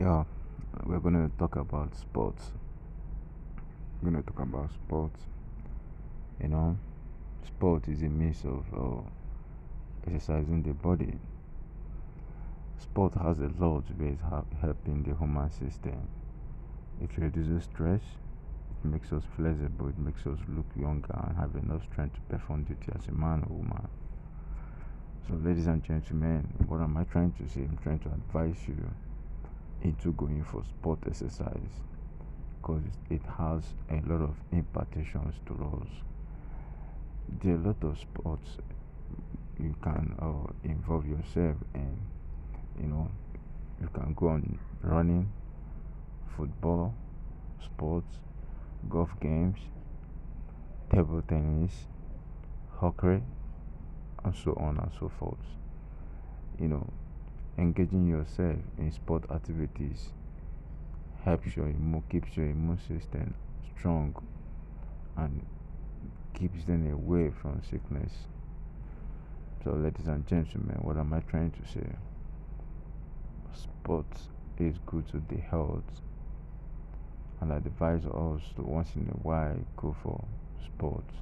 Yeah, we're gonna talk about sports. We're gonna talk about sports. You know, sport is a means of uh, exercising the body. Sport has a lot of ways of helping the human system. It reduces stress. It makes us flexible. It makes us look younger and have enough strength to perform duty as a man or woman. So, ladies and gentlemen, what am I trying to say? I'm trying to advise you into going for sport exercise because it has a lot of impartations to us. There are a lot of sports you can uh, involve yourself in. You know, you can go on running, football, sports, golf games, table tennis, hockey, and so on and so forth. You know, engaging yourself in sport activities helps your immune keeps your immune system strong and keeps them away from sickness. So ladies and gentlemen what am i trying to say? Sports is good to the health and i advise us to once in a while go for sports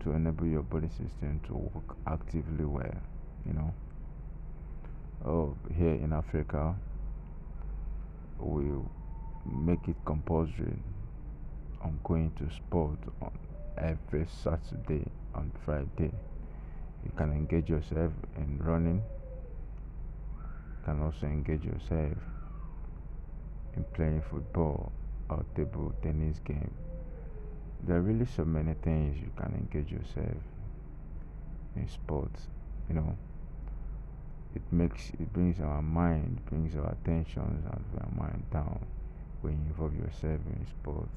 to enable your body system to work actively well you know here in Africa, we make it compulsory on going to sport on every Saturday and Friday. You can engage yourself in running. You can also engage yourself in playing football or table tennis game. There are really so many things you can engage yourself in sports, you know it makes it brings our mind brings our attention and our mind down when you involve yourself in sports